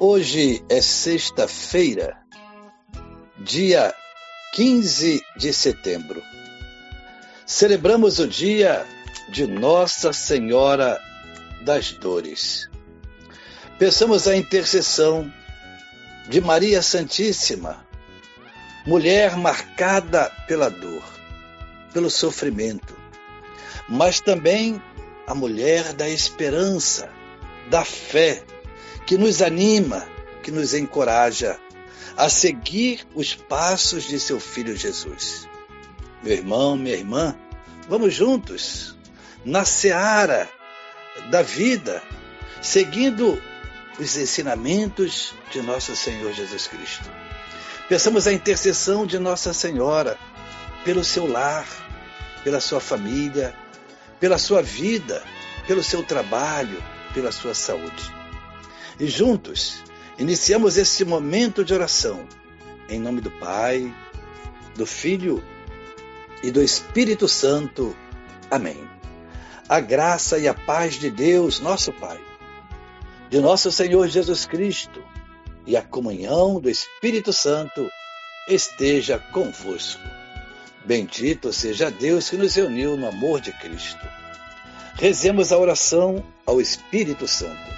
Hoje é sexta-feira, dia 15 de setembro. Celebramos o dia de Nossa Senhora das Dores. Pensamos a intercessão de Maria Santíssima, mulher marcada pela dor, pelo sofrimento, mas também a mulher da esperança, da fé, que nos anima, que nos encoraja a seguir os passos de seu filho Jesus. Meu irmão, minha irmã, vamos juntos na seara da vida, seguindo os ensinamentos de nosso Senhor Jesus Cristo. Pensamos a intercessão de Nossa Senhora pelo seu lar, pela sua família, pela sua vida, pelo seu trabalho, pela sua saúde. E juntos iniciamos esse momento de oração em nome do Pai, do Filho e do Espírito Santo. Amém. A graça e a paz de Deus, nosso Pai, de nosso Senhor Jesus Cristo e a comunhão do Espírito Santo esteja convosco. Bendito seja Deus que nos reuniu no amor de Cristo. Rezemos a oração ao Espírito Santo.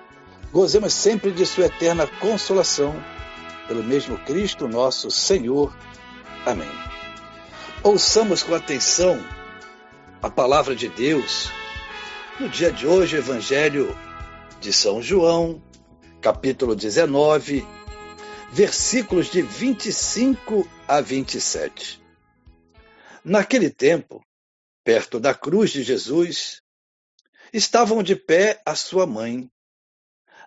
Gozemos sempre de Sua eterna consolação, pelo mesmo Cristo nosso Senhor. Amém. Ouçamos com atenção a palavra de Deus no dia de hoje, o Evangelho de São João, capítulo 19, versículos de 25 a 27. Naquele tempo, perto da cruz de Jesus, estavam de pé a sua mãe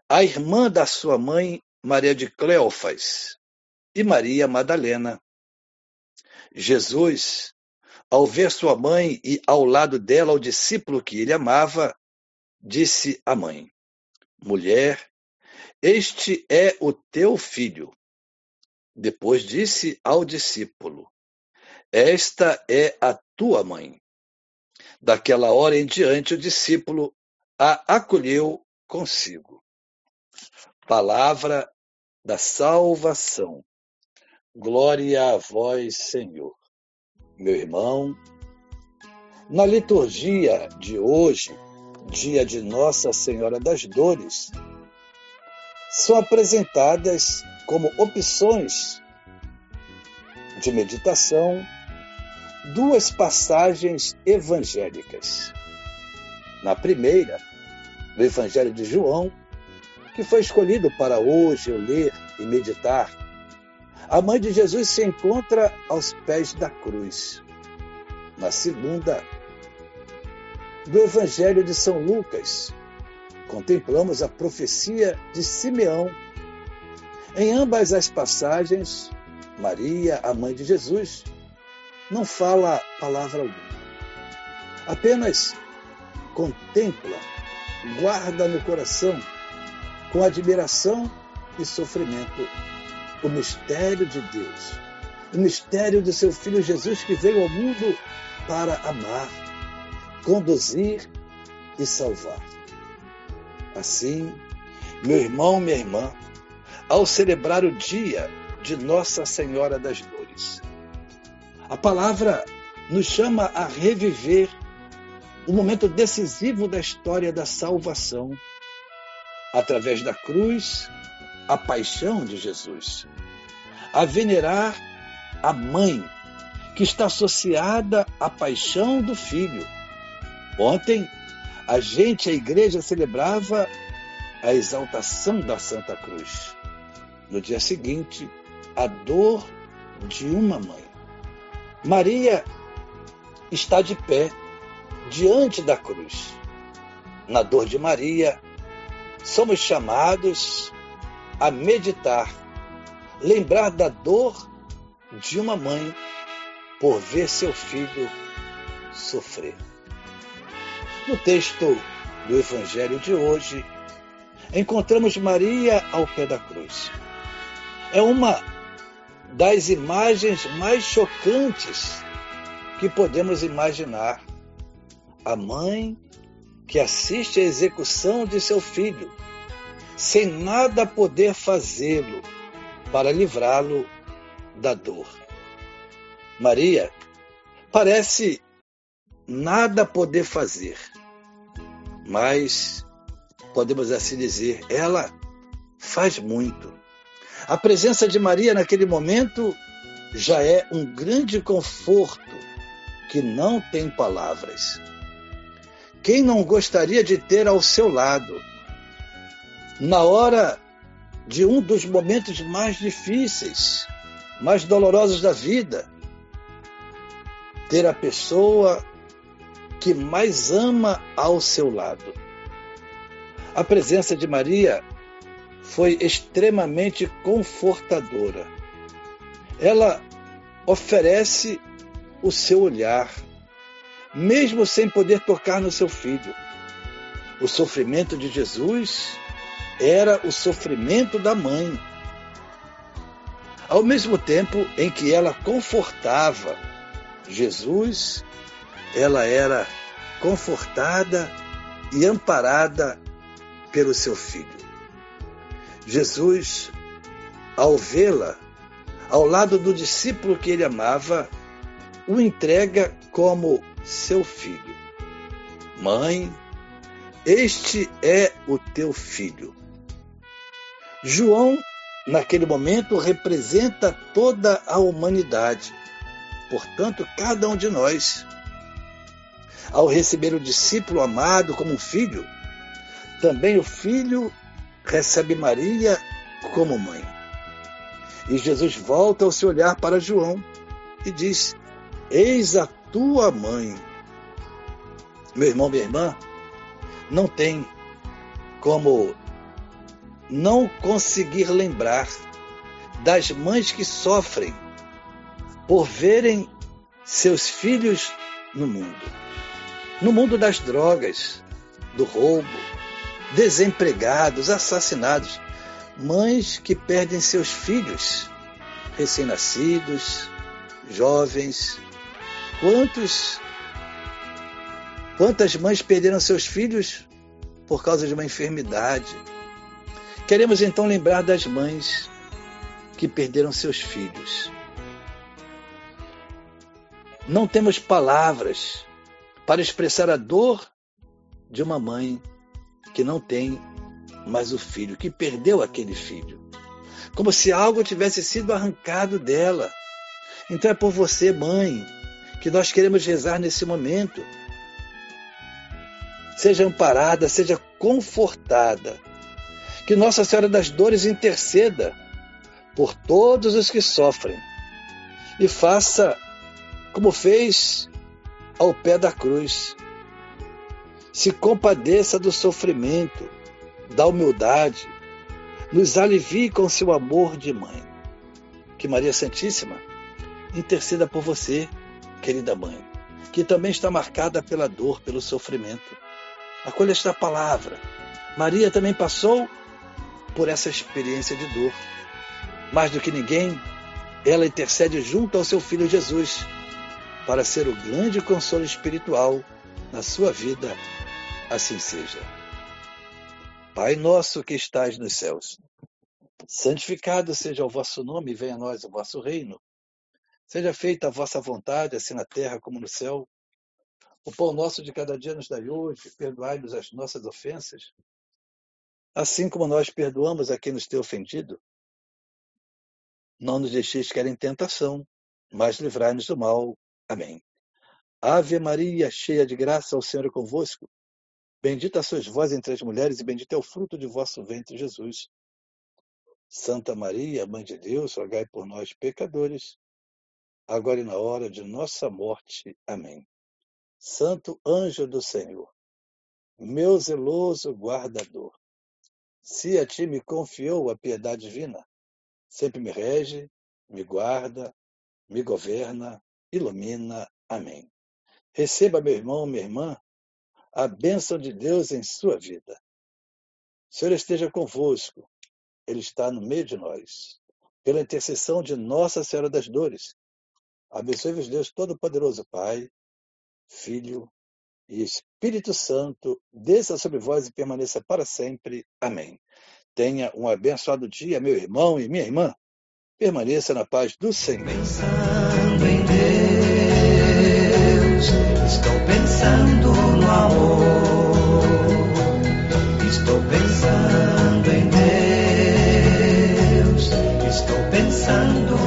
a irmã da sua mãe, Maria de Cleófas, e Maria Madalena. Jesus, ao ver sua mãe e ao lado dela o discípulo que ele amava, disse à mãe: Mulher, este é o teu filho. Depois disse ao discípulo: Esta é a tua mãe. Daquela hora em diante, o discípulo a acolheu consigo. Palavra da salvação. Glória a vós, Senhor. Meu irmão, na liturgia de hoje, dia de Nossa Senhora das Dores, são apresentadas como opções de meditação duas passagens evangélicas. Na primeira, do Evangelho de João, que foi escolhido para hoje eu ler e meditar, a mãe de Jesus se encontra aos pés da cruz. Na segunda, do Evangelho de São Lucas, contemplamos a profecia de Simeão. Em ambas as passagens, Maria, a mãe de Jesus, não fala palavra alguma. Apenas contempla, guarda no coração com admiração e sofrimento o mistério de Deus, o mistério de seu Filho Jesus que veio ao mundo para amar, conduzir e salvar. Assim, meu irmão, minha irmã, ao celebrar o dia de Nossa Senhora das Dores, a palavra nos chama a reviver o momento decisivo da história da salvação através da cruz, a paixão de Jesus. a venerar a mãe, que está associada à paixão do filho. Ontem, a gente, a igreja, celebrava a exaltação da Santa Cruz. No dia seguinte, a dor de uma mãe. Maria está de pé diante da cruz. Na dor de Maria, somos chamados a meditar, lembrar da dor de uma mãe por ver seu filho sofrer. No texto do Evangelho de hoje, encontramos Maria ao pé da cruz. É uma das imagens mais chocantes que podemos imaginar. A mãe que assiste à execução de seu filho, sem nada poder fazê-lo para livrá-lo da dor. Maria parece nada poder fazer, mas podemos assim dizer, ela faz muito. A presença de Maria naquele momento já é um grande conforto que não tem palavras. Quem não gostaria de ter ao seu lado, na hora de um dos momentos mais difíceis, mais dolorosos da vida, ter a pessoa que mais ama ao seu lado. A presença de Maria foi extremamente confortadora. Ela oferece o seu olhar, mesmo sem poder tocar no seu filho. O sofrimento de Jesus era o sofrimento da mãe. Ao mesmo tempo em que ela confortava Jesus, ela era confortada e amparada pelo seu filho. Jesus, ao vê-la ao lado do discípulo que ele amava, o entrega como seu filho. Mãe, este é o teu filho. João, naquele momento, representa toda a humanidade, portanto, cada um de nós. Ao receber o discípulo amado como filho, também o filho recebe Maria como mãe. E Jesus volta o seu olhar para João e diz: Eis a tua mãe. Meu irmão, minha irmã, não tem como não conseguir lembrar das mães que sofrem por verem seus filhos no mundo. No mundo das drogas, do roubo, desempregados, assassinados, mães que perdem seus filhos, recém-nascidos, jovens. Quantos quantas mães perderam seus filhos por causa de uma enfermidade? Queremos então lembrar das mães que perderam seus filhos. Não temos palavras para expressar a dor de uma mãe que não tem mais o filho, que perdeu aquele filho. Como se algo tivesse sido arrancado dela. Então é por você, mãe, que nós queremos rezar nesse momento. Seja amparada, seja confortada. Que Nossa Senhora das Dores interceda por todos os que sofrem e faça como fez ao pé da cruz se compadeça do sofrimento, da humildade, nos alivie com seu amor de mãe. Que Maria Santíssima interceda por você, querida mãe, que também está marcada pela dor, pelo sofrimento. Acolha esta palavra. Maria também passou por essa experiência de dor. Mais do que ninguém, ela intercede junto ao seu filho Jesus para ser o grande consolo espiritual na sua vida assim seja. Pai nosso que estais nos céus, santificado seja o vosso nome venha a nós o vosso reino. Seja feita a vossa vontade, assim na terra como no céu. O pão nosso de cada dia nos dai hoje, perdoai-nos as nossas ofensas, assim como nós perdoamos a quem nos tem ofendido. Não nos deixeis cair em tentação, mas livrai-nos do mal. Amém. Ave Maria, cheia de graça, o Senhor é convosco. Bendita sois vós entre as mulheres, e bendito é o fruto de vosso ventre, Jesus. Santa Maria, Mãe de Deus, rogai por nós, pecadores, agora e na hora de nossa morte. Amém. Santo anjo do Senhor, meu zeloso guardador, se a ti me confiou a piedade divina, sempre me rege, me guarda, me governa, ilumina. Amém. Receba, meu irmão, minha irmã, a bênção de Deus em sua vida. O Senhor esteja convosco, Ele está no meio de nós. Pela intercessão de Nossa Senhora das Dores, abençoe-vos Deus Todo-Poderoso, Pai, Filho e Espírito Santo, desça sobre vós e permaneça para sempre. Amém. Tenha um abençoado dia, meu irmão e minha irmã. Permaneça na paz do Senhor. Pensando em Deus, estou pensando no amor. Estou pensando em Deus, estou pensando.